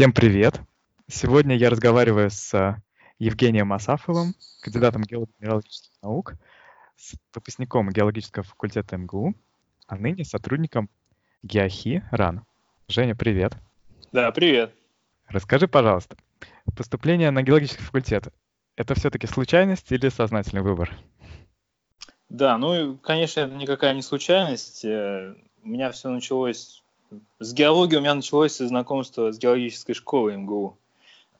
Всем привет! Сегодня я разговариваю с э, Евгением Асафовым, кандидатом геологических наук, с выпускником геологического факультета МГУ, а ныне сотрудником ГеоХи РАН. Женя, привет! Да, привет! Расскажи, пожалуйста, поступление на геологический факультет — это все-таки случайность или сознательный выбор? Да, ну, конечно, это никакая не случайность. Э, у меня все началось с геологией у меня началось знакомство с геологической школой МГУ.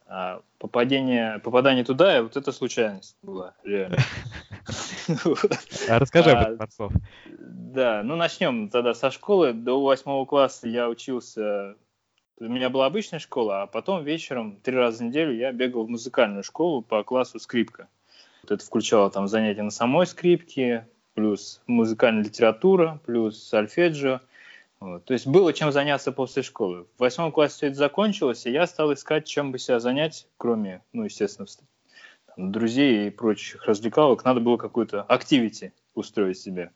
А попадение, попадание туда, вот это случайность была, реально. А расскажи об этом слов. Да, ну начнем тогда со школы. До восьмого класса я учился, у меня была обычная школа, а потом вечером три раза в неделю я бегал в музыкальную школу по классу скрипка. Вот это включало там занятия на самой скрипке, плюс музыкальная литература, плюс сольфеджио. Вот. То есть было чем заняться после школы. В восьмом классе все это закончилось, и я стал искать, чем бы себя занять, кроме, ну, естественно, там, друзей и прочих развлекалок. Надо было какую-то активити устроить себе.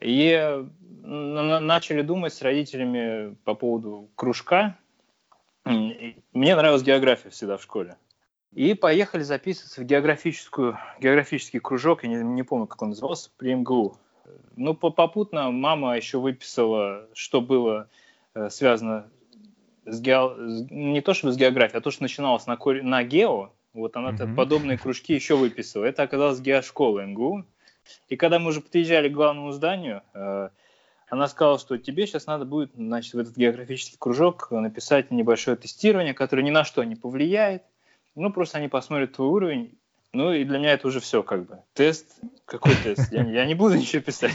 И начали думать с родителями по поводу кружка. Мне нравилась география всегда в школе. И поехали записываться в географическую, географический кружок, я не, не помню, как он назывался, при МГУ. Ну, попутно мама еще выписала, что было э, связано с гео... не то чтобы с географией, а то, что начиналось на, кор... на гео. Вот она mm-hmm. подобные кружки еще выписала. Это оказалось геошкола МГУ. И когда мы уже подъезжали к главному зданию, э, она сказала, что тебе сейчас надо будет значит, в этот географический кружок написать небольшое тестирование, которое ни на что не повлияет. Ну, просто они посмотрят твой уровень ну и для меня это уже все как бы. Тест, какой тест? Я, я не буду ничего писать.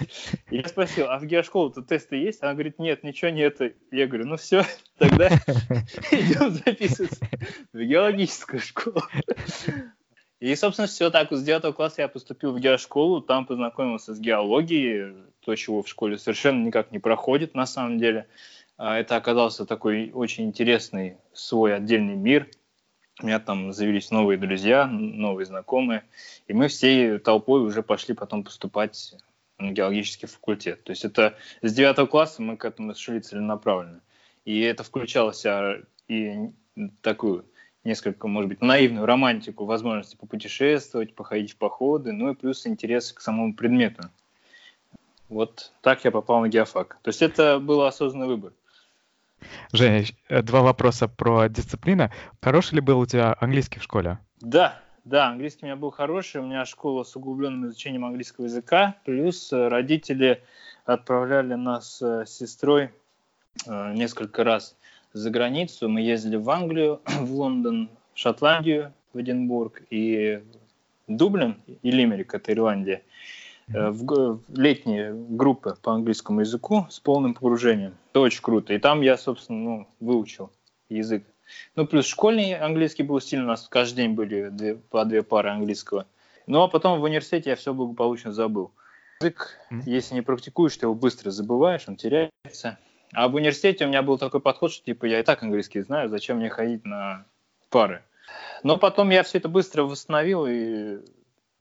Я спросил, а в геошколу-то тесты есть? Она говорит, нет, ничего нет. Я говорю, ну все, тогда идем записываться в геологическую школу. И, собственно, все так. С 9 класса я поступил в геошколу, там познакомился с геологией, то, чего в школе совершенно никак не проходит на самом деле. А это оказался такой очень интересный свой отдельный мир – у меня там завелись новые друзья, новые знакомые, и мы всей толпой уже пошли потом поступать на геологический факультет. То есть это с девятого класса мы к этому шли целенаправленно. И это включало себя и такую несколько, может быть, наивную романтику возможности попутешествовать, походить в походы, ну и плюс интерес к самому предмету. Вот так я попал на геофак. То есть это был осознанный выбор. Женя, э, два вопроса про дисциплины. Хороший ли был у тебя английский в школе? Да, да, английский у меня был хороший. У меня школа с углубленным изучением английского языка. Плюс э, родители отправляли нас э, с сестрой несколько раз за границу. Мы ездили в Англию, в Лондон, в Шотландию, в Эдинбург и Дублин и Лимерик, это Ирландия. Э, в летние группы по английскому языку с полным погружением. Это очень круто. И там я, собственно, ну, выучил язык. Ну, плюс школьный английский был сильно, у нас каждый день были две, по две пары английского. Ну, а потом в университете я все благополучно забыл. Язык, mm-hmm. если не практикуешь, ты его быстро забываешь, он теряется. А в университете у меня был такой подход, что типа я и так английский знаю, зачем мне ходить на пары. Но потом я все это быстро восстановил и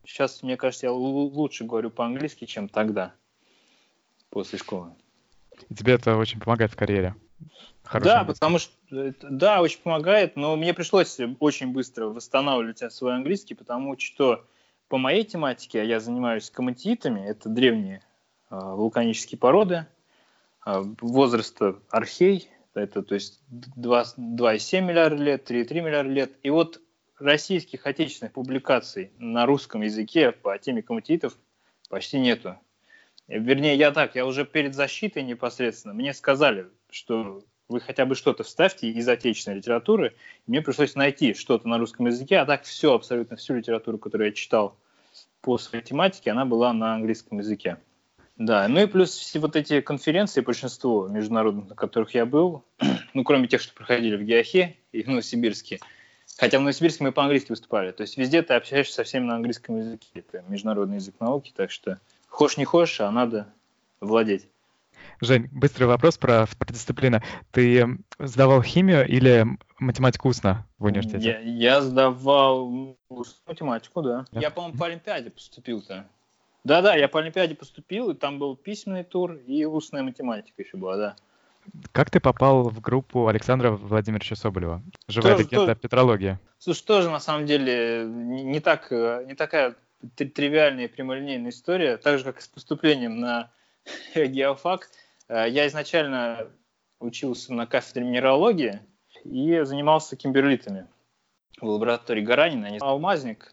Сейчас, мне кажется, я лучше говорю по-английски, чем тогда, после школы. И тебе это очень помогает в карьере? Хороший да, английский. потому что да, очень помогает, но мне пришлось очень быстро восстанавливать свой английский, потому что по моей тематике я занимаюсь коматиитами, это древние э, вулканические породы э, возраста архей, это то есть 2,7 миллиарда лет, 3,3 миллиарда лет. И вот российских отечественных публикаций на русском языке по теме коммутитов почти нету. Вернее, я так, я уже перед защитой непосредственно, мне сказали, что вы хотя бы что-то вставьте из отечественной литературы. Мне пришлось найти что-то на русском языке, а так все, абсолютно всю литературу, которую я читал по своей тематике, она была на английском языке. Да, ну и плюс все вот эти конференции, большинство международных, на которых я был, ну, кроме тех, что проходили в Геохе и в Новосибирске, Хотя в Новосибирске мы по-английски выступали. То есть везде ты общаешься со всеми на английском языке. Это международный язык науки, так что хочешь не хочешь, а надо владеть. Жень, быстрый вопрос про, про дисциплины. Ты сдавал химию или математику устно в университете? Я, я сдавал математику, да. да. Я, по-моему, по Олимпиаде поступил-то. Да-да, я по Олимпиаде поступил, и там был письменный тур, и устная математика еще была, да. Как ты попал в группу Александра Владимировича Соболева? Живая тоже, легенда тоже, Петрология. Слушай, тоже на самом деле не, так, не такая тривиальная и прямолинейная история. Так же, как и с поступлением на геофак. Э, я изначально учился на кафедре минералогии и занимался кимберлитами в лаборатории Гаранина. Алмазник,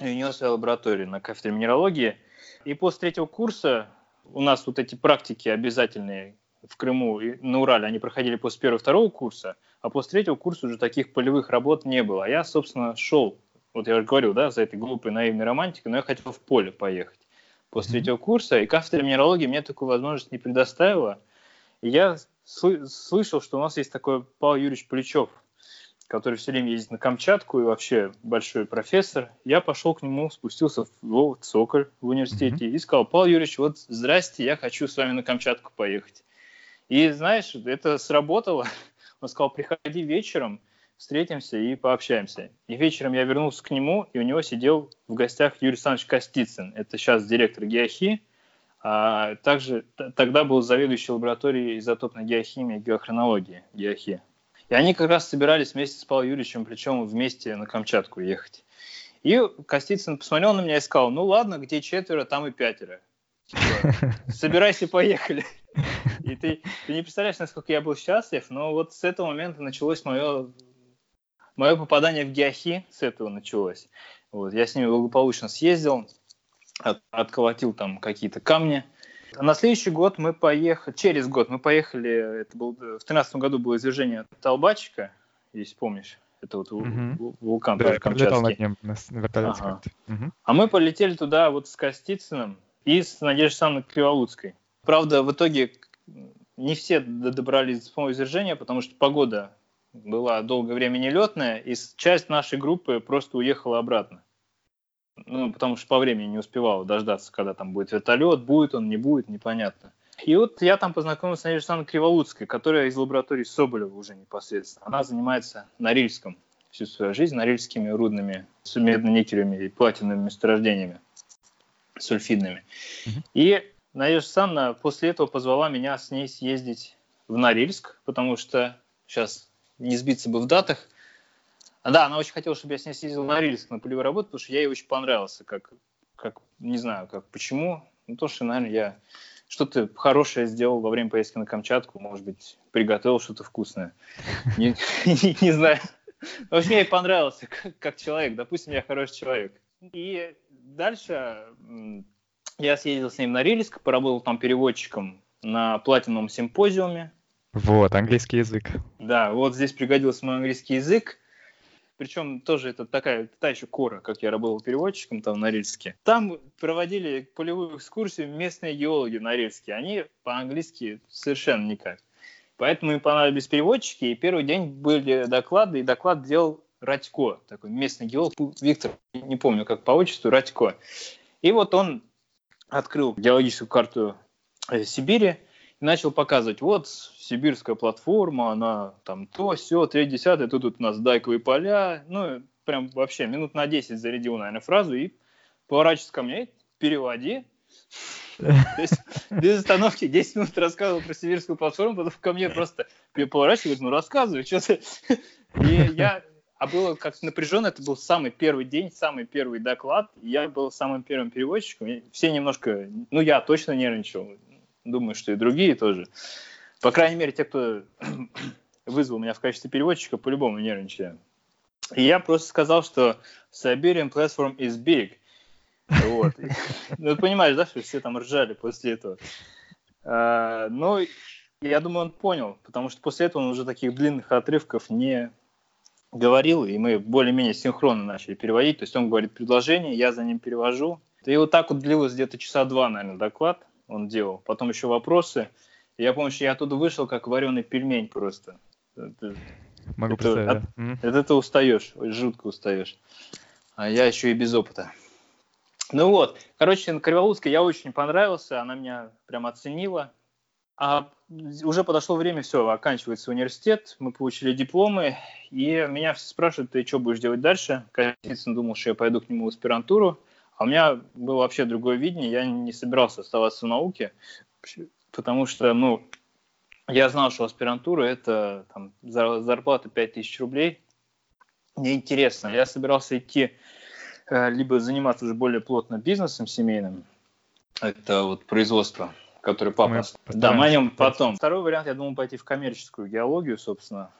и у него своя лаборатория на кафедре минералогии. И после третьего курса у нас вот эти практики обязательные в Крыму и на Урале, они проходили после первого и второго курса, а после третьего курса уже таких полевых работ не было. А я, собственно, шел, вот я уже говорил, да, за этой глупой наивной романтикой, но я хотел в поле поехать после третьего курса, и кафедра минералогии мне такую возможность не предоставила. И я сл- слышал, что у нас есть такой Павел Юрьевич Плечев, который все время ездит на Камчатку и вообще большой профессор. Я пошел к нему, спустился в Цоколь в университете mm-hmm. и сказал, Павел Юрьевич, вот здрасте, я хочу с вами на Камчатку поехать. И знаешь, это сработало. Он сказал, приходи вечером, встретимся и пообщаемся. И вечером я вернулся к нему, и у него сидел в гостях Юрий Александрович Костицын. Это сейчас директор геохи, а также тогда был заведующий лабораторией изотопной геохимии и геохронологии геохи. И они как раз собирались вместе с Павлом Юрьевичем, причем вместе на Камчатку ехать. И Костицын посмотрел на меня и сказал, ну ладно, где четверо, там и пятеро. Собирайся, поехали. И ты, ты не представляешь, насколько я был счастлив, но вот с этого момента началось мое мое попадание в геохи с этого началось. Вот, я с ними благополучно съездил, от, отколотил там какие-то камни. А на следующий год мы поехали, через год мы поехали, это был, в 13 году было извержение Толбачика, если помнишь. Это вот угу. вулкан да, тоже камчатский. над ним на вертолете. Ага. Угу. А мы полетели туда вот с Костицыным и с Надеждой Александровной Криволуцкой. Правда, в итоге не все добрались до самого извержения, потому что погода была долгое время нелетная, и часть нашей группы просто уехала обратно. Ну, потому что по времени не успевала дождаться, когда там будет вертолет, будет он, не будет, непонятно. И вот я там познакомился с Надеждой Александровной Криволуцкой, которая из лаборатории Соболева уже непосредственно. Она занимается Норильском всю свою жизнь, норильскими рудными, медно-никелевыми и платиновыми месторождениями, сульфидными. Mm-hmm. И Надежда Александровна после этого позвала меня с ней съездить в Норильск, потому что сейчас не сбиться бы в датах. Да, она очень хотела, чтобы я с ней съездил на Рильск на полевую работу, потому что я ей очень понравился, как, как не знаю, как почему. Ну, то, что, наверное, я что-то хорошее сделал во время поездки на Камчатку, может быть, приготовил что-то вкусное. Не, не, знаю. В общем, мне понравился как человек. Допустим, я хороший человек. И дальше я съездил с ним на Рильск, поработал там переводчиком на платиновом симпозиуме. Вот, английский язык. Да, вот здесь пригодился мой английский язык. Причем тоже это такая, та еще кора, как я работал переводчиком там на Рильске. Там проводили полевую экскурсию местные геологи на Рильске. Они по-английски совершенно никак. Поэтому им понадобились переводчики, и первый день были доклады, и доклад делал Радько, такой местный геолог, Виктор, не помню как по отчеству, Радько. И вот он открыл геологическую карту э, Сибири, и начал показывать, вот сибирская платформа, она там то, все, третье, десятое, тут, тут у нас дайковые поля, ну, прям вообще минут на 10 зарядил, наверное, фразу и поворачивается ко мне, переводи. То есть без остановки 10 минут рассказывал про сибирскую платформу, потом ко мне просто поворачивает, ну рассказывай, что ты. И я, а было как напряженно, это был самый первый день, самый первый доклад, я был самым первым переводчиком, все немножко, ну я точно нервничал, Думаю, что и другие тоже. По крайней мере, те, кто вызвал меня в качестве переводчика, по-любому нервничали. И я просто сказал, что Siberian Platform is big. Вот. Ну, понимаешь, да, что все там ржали после этого. А, ну, я думаю, он понял, потому что после этого он уже таких длинных отрывков не говорил, и мы более-менее синхронно начали переводить. То есть он говорит предложение, я за ним перевожу. И вот так вот длилось где-то часа два, наверное, доклад он делал. Потом еще вопросы. Я помню, что я оттуда вышел как вареный пельмень просто. Могу это, представить, от, да. От этого устаешь, жутко устаешь. А я еще и без опыта. Ну вот, короче, на Криволуцкой я очень понравился, она меня прям оценила. А уже подошло время, все, оканчивается университет, мы получили дипломы, и меня все спрашивают, ты что будешь делать дальше? Конечно, думал, что я пойду к нему в аспирантуру. А у меня было вообще другое видение, я не собирался оставаться в науке, потому что, ну, Я знал, что аспирантура – это там, зарплата 5000 рублей. Мне интересно. Я собирался идти э, либо заниматься уже более плотно бизнесом семейным, это вот производство, которое папа... Мы да, мы о нем потом. Второй вариант, я думал пойти в коммерческую геологию, собственно.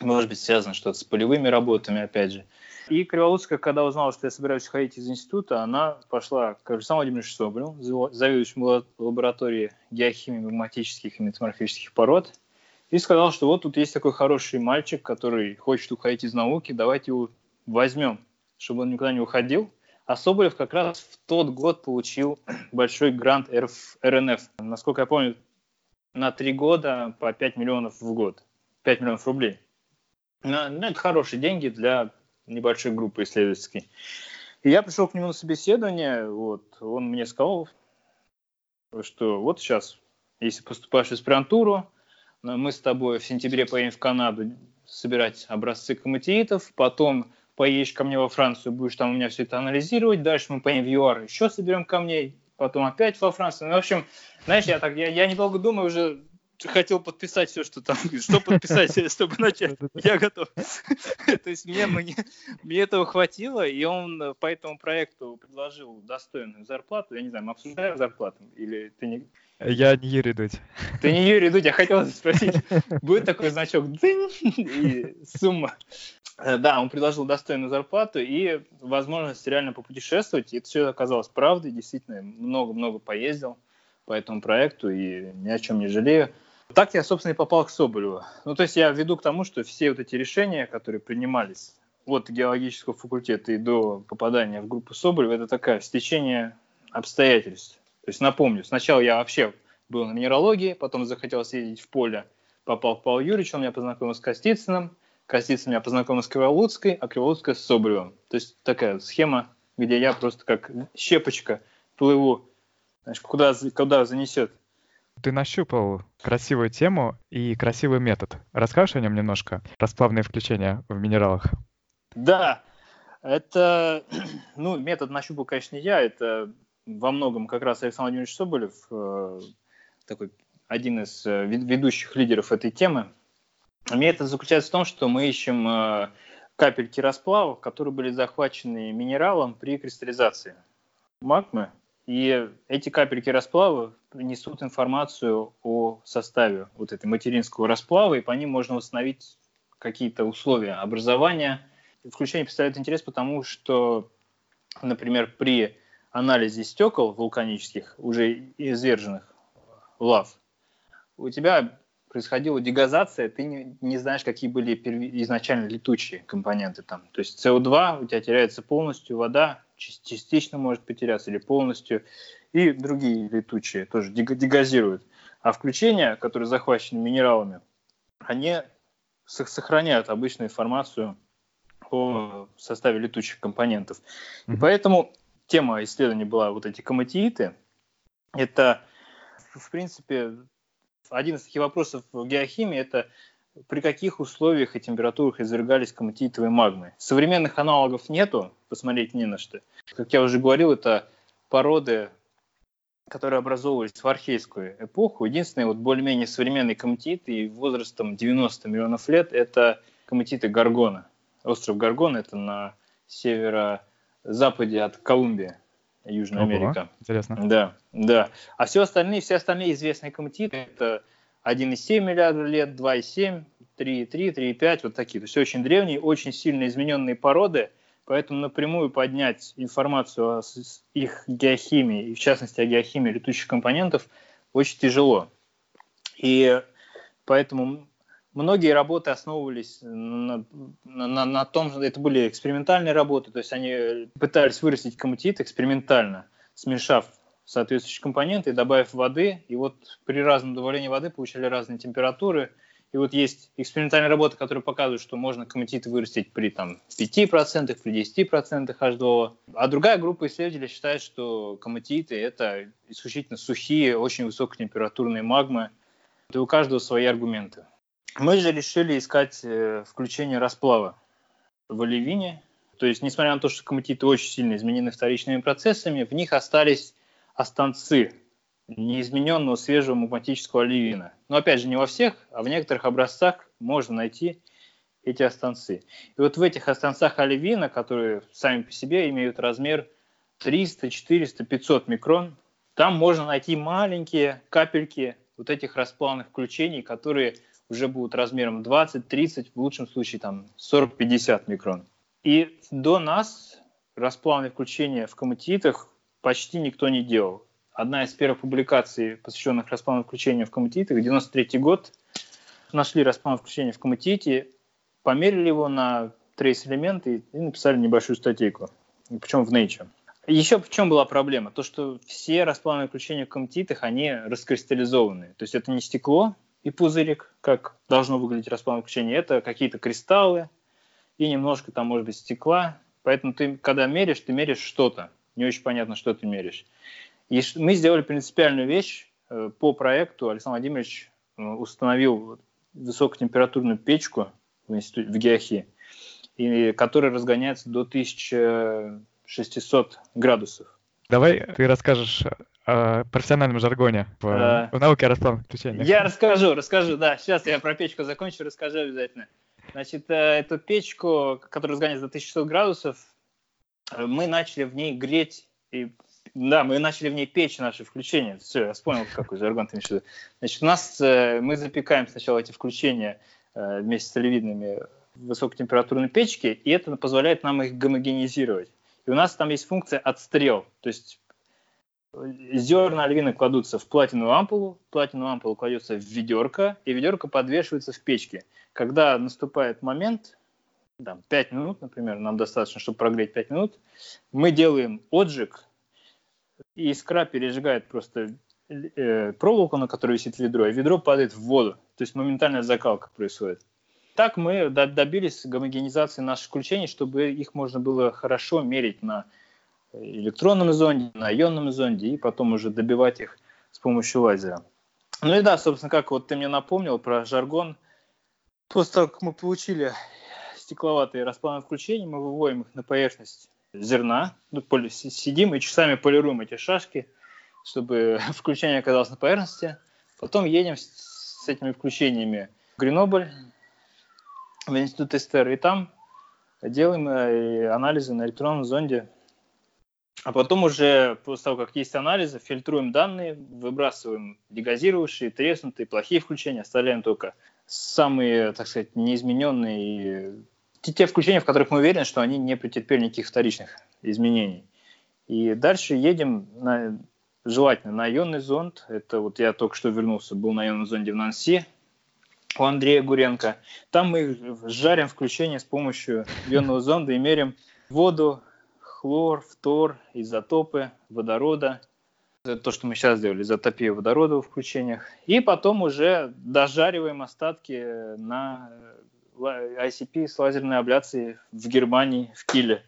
Может быть, связано что-то с полевыми работами, опять же. И Криволуцкая, когда узнала, что я собираюсь ходить из института, она пошла к Александру Владимировичу Соболю, заведующему лаборатории геохимии магматических и метаморфических пород, и сказал, что вот тут есть такой хороший мальчик, который хочет уходить из науки, давайте его возьмем, чтобы он никуда не уходил. А Соболев как раз в тот год получил большой грант РФ, РНФ. Насколько я помню, на три года по 5 миллионов в год. 5 миллионов рублей. Ну, это хорошие деньги для небольшой группы исследовательской. И я пришел к нему на собеседование, вот, он мне сказал, что вот сейчас, если поступаешь в аспирантуру, мы с тобой в сентябре поедем в Канаду собирать образцы коматиитов, потом поедешь ко мне во Францию, будешь там у меня все это анализировать, дальше мы поедем в ЮАР, еще соберем камней, потом опять во Францию. Ну, в общем, знаешь, я так, я, я недолго думаю, уже хотел подписать все, что там, что подписать, чтобы начать, я готов. То есть мне, мне, мне этого хватило, и он по этому проекту предложил достойную зарплату. Я не знаю, мы обсуждаем зарплату или ты не... Я не Юрий Дудь. Ты не Юрий Дудь, я хотел спросить, будет такой значок дынь и сумма. Э, да, он предложил достойную зарплату и возможность реально попутешествовать. И это все оказалось правдой. Действительно, много-много поездил по этому проекту и ни о чем не жалею. Так я, собственно, и попал к Соболеву. Ну, то есть я веду к тому, что все вот эти решения, которые принимались от геологического факультета и до попадания в группу Соболева, это такая стечение обстоятельств. То есть напомню, сначала я вообще был на минералогии, потом захотел съездить в поле, попал к Павлу Юрьевичу, он меня познакомил с Костицыным, Костицын меня познакомил с Криволуцкой, а Криволуцкая с Соболевым. То есть такая схема, где я просто как щепочка плыву, знаешь, куда, куда занесет. Ты нащупал красивую тему и красивый метод. Расскажешь о нем немножко? Расплавные включения в минералах. Да, это, ну, метод нащупал, конечно, не я, это во многом как раз Александр Владимирович Соболев, э, такой один из э, ведущих лидеров этой темы. Метод заключается в том, что мы ищем э, капельки расплавов, которые были захвачены минералом при кристаллизации магмы и эти капельки расплава несут информацию о составе вот этой материнского расплава, и по ним можно установить какие-то условия образования. Включение представляет интерес, потому что, например, при анализе стекол вулканических, уже изверженных лав, у тебя происходила дегазация, ты не, не знаешь, какие были изначально летучие компоненты там. То есть СО2 у тебя теряется полностью, вода частично может потеряться или полностью, и другие летучие тоже дегазируют. А включения, которые захвачены минералами, они сохраняют обычную информацию о составе летучих компонентов. И поэтому тема исследования была вот эти коматииты. Это, в принципе, один из таких вопросов в геохимии – это при каких условиях и температурах извергались коматитовые магмы. Современных аналогов нету, посмотреть не на что. Как я уже говорил, это породы, которые образовывались в архейскую эпоху. Единственные вот более-менее современные коматиты возрастом 90 миллионов лет – это коматиты Гаргона. Остров Гаргон – это на северо-западе от Колумбии. Южная Ого, Америка. Интересно. Да, да. А все остальные, все остальные известные коматиты это 1,7 миллиарда лет, 2,7, 3,3, 3,5, вот такие. То есть очень древние, очень сильно измененные породы, поэтому напрямую поднять информацию о их геохимии, и в частности о геохимии летучих компонентов, очень тяжело. И поэтому многие работы основывались на, на, на том, что это были экспериментальные работы, то есть они пытались вырастить коматит экспериментально, смешав соответствующие компоненты, добавив воды, и вот при разном добавлении воды получали разные температуры, и вот есть экспериментальные работы, которые показывают, что можно коматит вырастить при там, 5%, при 10% H2O. А другая группа исследователей считает, что коматиты – это исключительно сухие, очень высокотемпературные магмы. И у каждого свои аргументы. Мы же решили искать э, включение расплава в оливине. То есть, несмотря на то, что коматиты очень сильно изменены вторичными процессами, в них остались останцы неизмененного свежего магматического оливина. Но опять же, не во всех, а в некоторых образцах можно найти эти останцы. И вот в этих останцах оливина, которые сами по себе имеют размер 300, 400, 500 микрон, там можно найти маленькие капельки вот этих расплавных включений, которые уже будут размером 20, 30, в лучшем случае там 40-50 микрон. И до нас расплавные включения в коматитах почти никто не делал. Одна из первых публикаций, посвященных расплавным включениям в коматитах, 93 год, нашли расплавное включение в коматите, померили его на трейс-элементы и написали небольшую статейку, причем в Nature. Еще в чем была проблема? То, что все расплавные включения в коматитах, они раскристаллизованные. То есть это не стекло и пузырик, как должно выглядеть расплавное включение, это какие-то кристаллы и немножко там, может быть, стекла. Поэтому ты, когда меришь, ты меришь что-то. Не очень понятно, что ты меришь. И мы сделали принципиальную вещь. Э, по проекту Александр Владимирович э, установил высокотемпературную печку в, институте, в Геохи, и, которая разгоняется до 1600 градусов. Давай ты расскажешь о профессиональном жаргоне в, а, в науке о расплавных включениях. Я расскажу, расскажу, да. Сейчас я про печку закончу, расскажу обязательно. Значит, э, эту печку, которая разгоняется до 1600 градусов, мы начали в ней греть и да, мы начали в ней печь наши включения. Все, я вспомнил, какой жаргон ты имеешь в. Значит, у нас мы запекаем сначала эти включения Э, вместе с оливидными высокотемпературной печки, и это позволяет нам их гомогенизировать. И у нас там есть функция отстрел, то есть э, зерна оливины кладутся в платиновую ампулу, платиновую ампулу кладется в ведерко, и ведерко подвешивается в печке. Когда наступает момент, там, 5 минут, например, нам достаточно, чтобы прогреть 5 минут, мы делаем отжиг, и искра пережигает просто э, проволоку, на которой висит ведро, и ведро падает в воду. То есть моментальная закалка происходит. Так мы добились гомогенизации наших включений, чтобы их можно было хорошо мерить на электронном зонде, на ионном зонде, и потом уже добивать их с помощью лазера. Ну и да, собственно, как вот ты мне напомнил про жаргон. После того, как мы получили стекловатые расплавные включения, мы выводим их на поверхность зерна, ну, сидим и часами полируем эти шашки – чтобы включение оказалось на поверхности. Потом едем с, с этими включениями в Гренобль, в институт Эстер, и там делаем э, анализы на электронном зонде. А потом уже, после того, как есть анализы, фильтруем данные, выбрасываем дегазировавшие, треснутые, плохие включения, оставляем только самые, так сказать, неизмененные, те, те включения, в которых мы уверены, что они не претерпели никаких вторичных изменений. И дальше едем на желательно на ионный зонд. Это вот я только что вернулся, был на ионном зонде в Нанси у Андрея Гуренко. Там мы жарим включение с помощью ионного зонда и меряем воду, хлор, фтор, изотопы водорода. Это то, что мы сейчас сделали, изотопия водорода в включениях. И потом уже дожариваем остатки на ICP с лазерной абляцией в Германии, в Киле,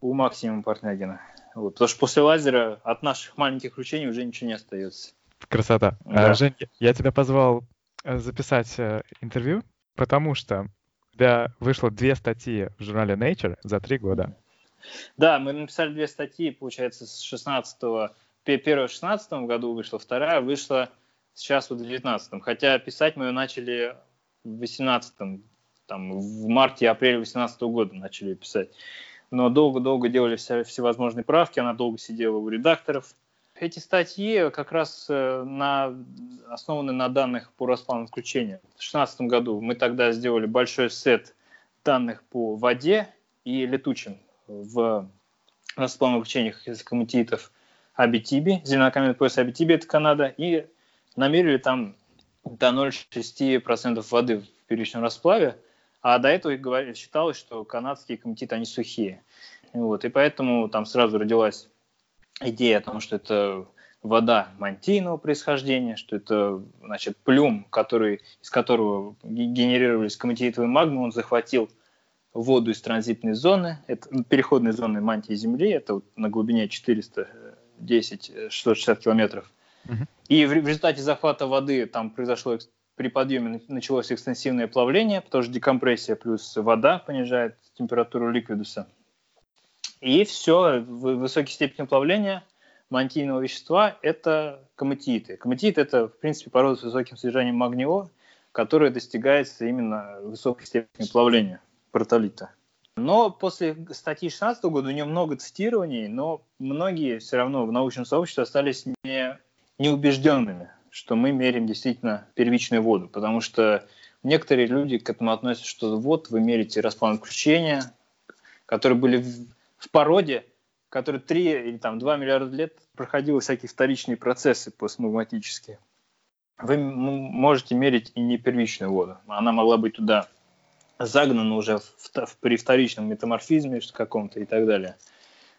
у Максима Портнягина. Вот, потому что после лазера от наших маленьких включений уже ничего не остается. Красота. Да. А, Жень, я тебя позвал э, записать э, интервью, потому что у тебя вышло две статьи в журнале Nature за три года. Да, мы написали две статьи, получается, с 16-го, первая в 16 году вышла, вторая вышла сейчас вот в 19 Хотя писать мы ее начали в 18 там, в марте-апреле 18 года начали писать но долго-долго делали все, всевозможные правки, она долго сидела у редакторов. Эти статьи как раз э, на, основаны на данных по расплавным включениям. В 2016 году мы тогда сделали большой сет данных по воде и летучим в расплавных включениях из коммутитов Абитиби, зеленокаменный пояс Абитиби, это Канада, и намерили там до 0,6% воды в первичном расплаве, а до этого считалось, что канадские комитеты, они сухие. Вот, и поэтому там сразу родилась идея о том, что это вода мантийного происхождения, что это значит, плюм, который, из которого генерировались комитетовые магмы, он захватил воду из транзитной зоны, это переходной зоны мантии Земли, это вот на глубине 410-660 километров. Uh-huh. И в результате захвата воды там произошло при подъеме началось экстенсивное плавление, потому что декомпрессия плюс вода понижает температуру ликвидуса. И все, в высокой степени плавления мантийного вещества – это коматииты. Коматиит – это, в принципе, порода с высоким содержанием магнио, которая достигается именно высокой степени плавления протолита. Но после статьи 16 года у нее много цитирований, но многие все равно в научном сообществе остались не, неубежденными, что мы меряем действительно первичную воду, потому что некоторые люди к этому относятся, что вот вы мерите распад включения, которые были в, породе, который 3 или там 2 миллиарда лет проходил всякие вторичные процессы постмагматические. Вы можете мерить и не первичную воду. Она могла быть туда загнана уже в, в, при вторичном метаморфизме каком-то и так далее.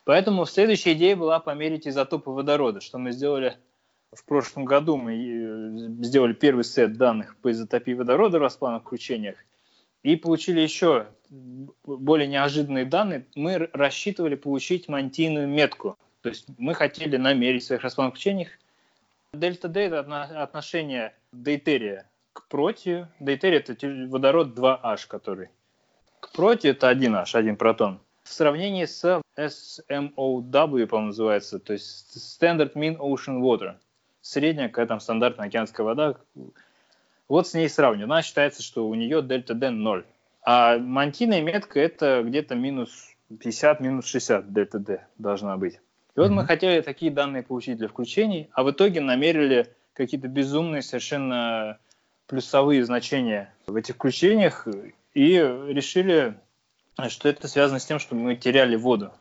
Поэтому следующая идея была померить изотопы водорода, что мы сделали в прошлом году. Мы э, сделали первый сет данных по изотопии водорода в расплавных кручениях и получили еще более неожиданные данные. Мы рассчитывали получить мантийную метку. То есть мы хотели намерить в своих кручениях Дельта Д – это отношение дейтерия к протию. Дейтерий – это водород 2H, который. К протию – это 1H, один протон. В сравнении с SMOW, по-моему, называется, то есть Standard Mean Ocean Water. Средняя какая там стандартная океанская вода. Вот с ней сравниваю. Она считается, что у нее дельта D 0. А мантийная метка – это где-то минус 50, минус 60 дельта D должна быть. И вот мы хотели такие данные получить для включений, а в итоге намерили какие-то безумные совершенно плюсовые значения в этих включениях и решили, что это связано с тем, что мы теряли воду.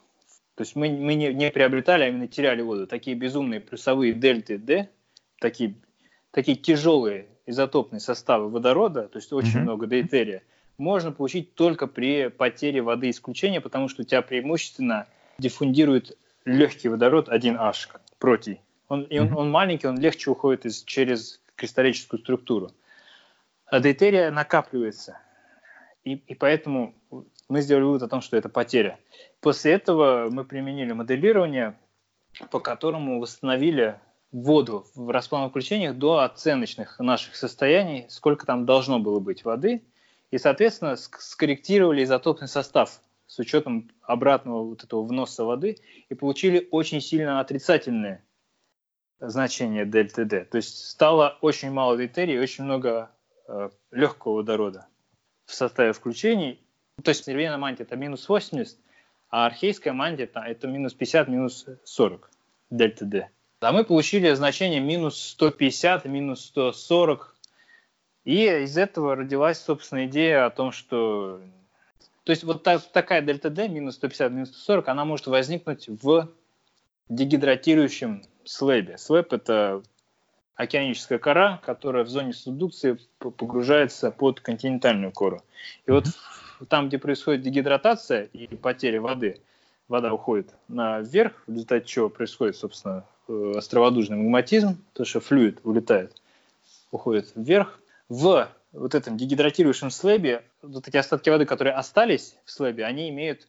То есть мы, мы не, не приобретали, а именно теряли воду. Такие безумные плюсовые дельты D, такие, такие тяжелые изотопные составы водорода, то есть очень mm-hmm. много дейтерия, можно получить только при потере воды исключения, потому что у тебя преимущественно диффундирует легкий водород 1H, протий. Он, и он, он маленький, он легче уходит из, через кристаллическую структуру. А дейтерия накапливается. И, и поэтому мы сделали вывод о том, что это потеря. После этого мы применили моделирование, по которому восстановили воду в расплавных включениях до оценочных наших состояний, сколько там должно было быть воды, и, соответственно, скорректировали изотопный состав с учетом обратного вот этого вноса воды и получили очень сильно отрицательные значения дельта D. То есть стало очень мало дейтерия и очень много э, легкого водорода в составе включений. То есть современная мантия это минус 80, а архейская мантия это, это минус 50, минус 40 дельта D. А мы получили значение минус 150, минус 140. И из этого родилась, собственно, идея о том, что то есть вот та, такая дельта D, минус 150, минус 140, она может возникнуть в дегидратирующем слэбе. Слэб – это океаническая кора, которая в зоне субдукции погружается под континентальную кору. И вот там, где происходит дегидратация и потеря воды, вода уходит наверх, в результате чего происходит, собственно, островодужный магматизм, то что флюид улетает, уходит вверх. В вот этом дегидратирующем слэбе, вот эти остатки воды, которые остались в слэбе, они имеют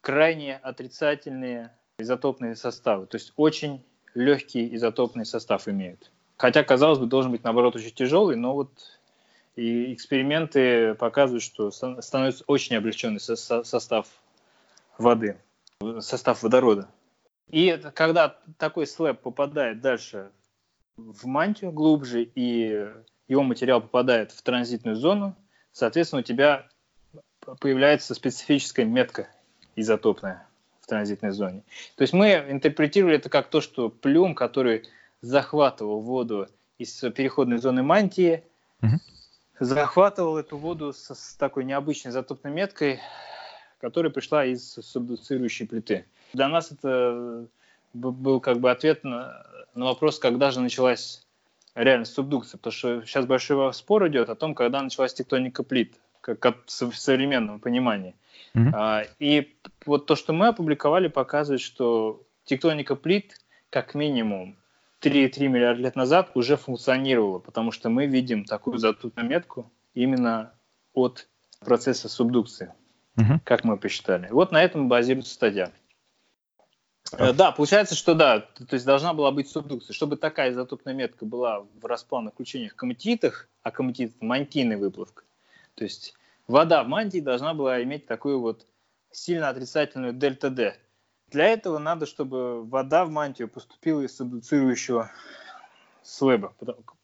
крайне отрицательные изотопные составы. То есть очень легкий изотопный состав имеют. Хотя, казалось бы, должен быть, наоборот, очень тяжелый, но вот и эксперименты показывают, что становится очень облегченный состав воды, состав водорода. И когда такой слэб попадает дальше в мантию глубже и его материал попадает в транзитную зону, соответственно, у тебя появляется специфическая метка изотопная в транзитной зоне. То есть мы интерпретировали это как то, что плюм, который захватывал воду из переходной зоны мантии, угу. захватывал эту воду с, с такой необычной изотопной меткой, которая пришла из субдуцирующей плиты. Для нас это был как бы ответ на, на вопрос, когда же началась реально субдукция, потому что сейчас большой спор идет о том, когда началась тектоника плит, как, как в современном понимании. Mm-hmm. А, и вот то, что мы опубликовали, показывает, что тектоника плит как минимум 3,3 миллиарда лет назад уже функционировала, потому что мы видим такую затутную метку именно от процесса субдукции, mm-hmm. как мы посчитали. Вот на этом базируется статья. Э, да, получается, что да, то есть должна была быть субдукция. Чтобы такая изотопная метка была в расплавных включениях коматитах, а коматит – мантийная выплавка, то есть вода в мантии должна была иметь такую вот сильно отрицательную дельта D. Для этого надо, чтобы вода в мантию поступила из сабдуцирующего слэба,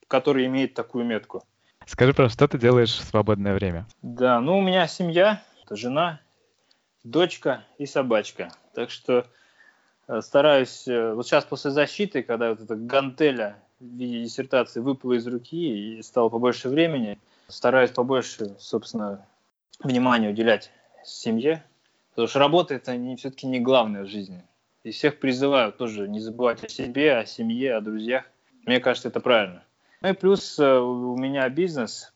который имеет такую метку. Скажи, просто, что ты делаешь в свободное время? Да, ну у меня семья, это жена, дочка и собачка. Так что стараюсь, э, вот сейчас после защиты, когда вот эта гантеля в виде диссертации выпала из руки и стало побольше времени, стараюсь побольше, собственно, внимания уделять семье, потому что работа это не, все-таки не главное в жизни. И всех призываю тоже не забывать о себе, о семье, о друзьях. Мне кажется, это правильно. Ну и плюс э, у меня бизнес,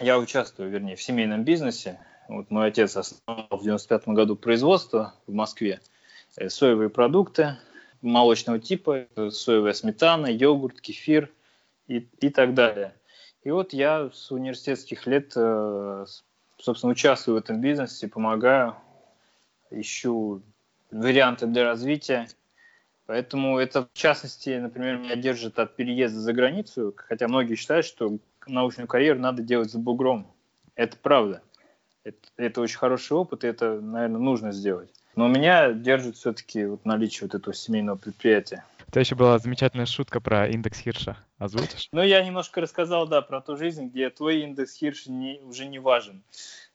я участвую, вернее, в семейном бизнесе. Вот мой отец основал в 95 году производство в Москве. Э, соевые продукты молочного типа, соевая сметана, йогурт, кефир и, и так далее. И вот я с университетских лет, э, собственно, участвую в этом бизнесе, помогаю, ищу варианты для развития. Поэтому это, в частности, например, меня держит от переезда за границу, хотя многие считают, что научную карьеру надо делать за бугром. Это правда. Это, это очень хороший опыт, и это, наверное, нужно сделать. Но меня держит все-таки вот наличие вот этого семейного предприятия. У тебя еще была замечательная шутка про индекс Хирша. Озвучишь? Ну, я немножко рассказал, да, про ту жизнь, где твой индекс Хирша не, уже не важен.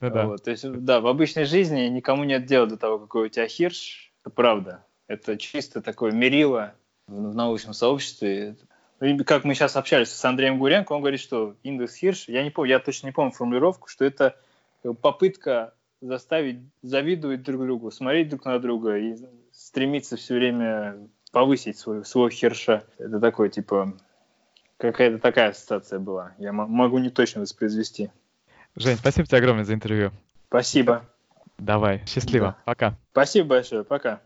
Ну, да. Вот, то есть, да, в обычной жизни никому нет дела до того, какой у тебя Хирш. Это правда. Это чисто такое мерило в научном сообществе. Как мы сейчас общались с Андреем Гуренко, он говорит, что индекс Хирш, я не помню, я точно не помню формулировку, что это попытка заставить завидовать друг другу, смотреть друг на друга и стремиться все время повысить свой, свой херша. Это такой, типа, какая-то такая ассоциация была. Я могу не точно воспроизвести. Жень, спасибо тебе огромное за интервью. Спасибо. Давай, счастливо. Да. Пока. Спасибо большое. Пока.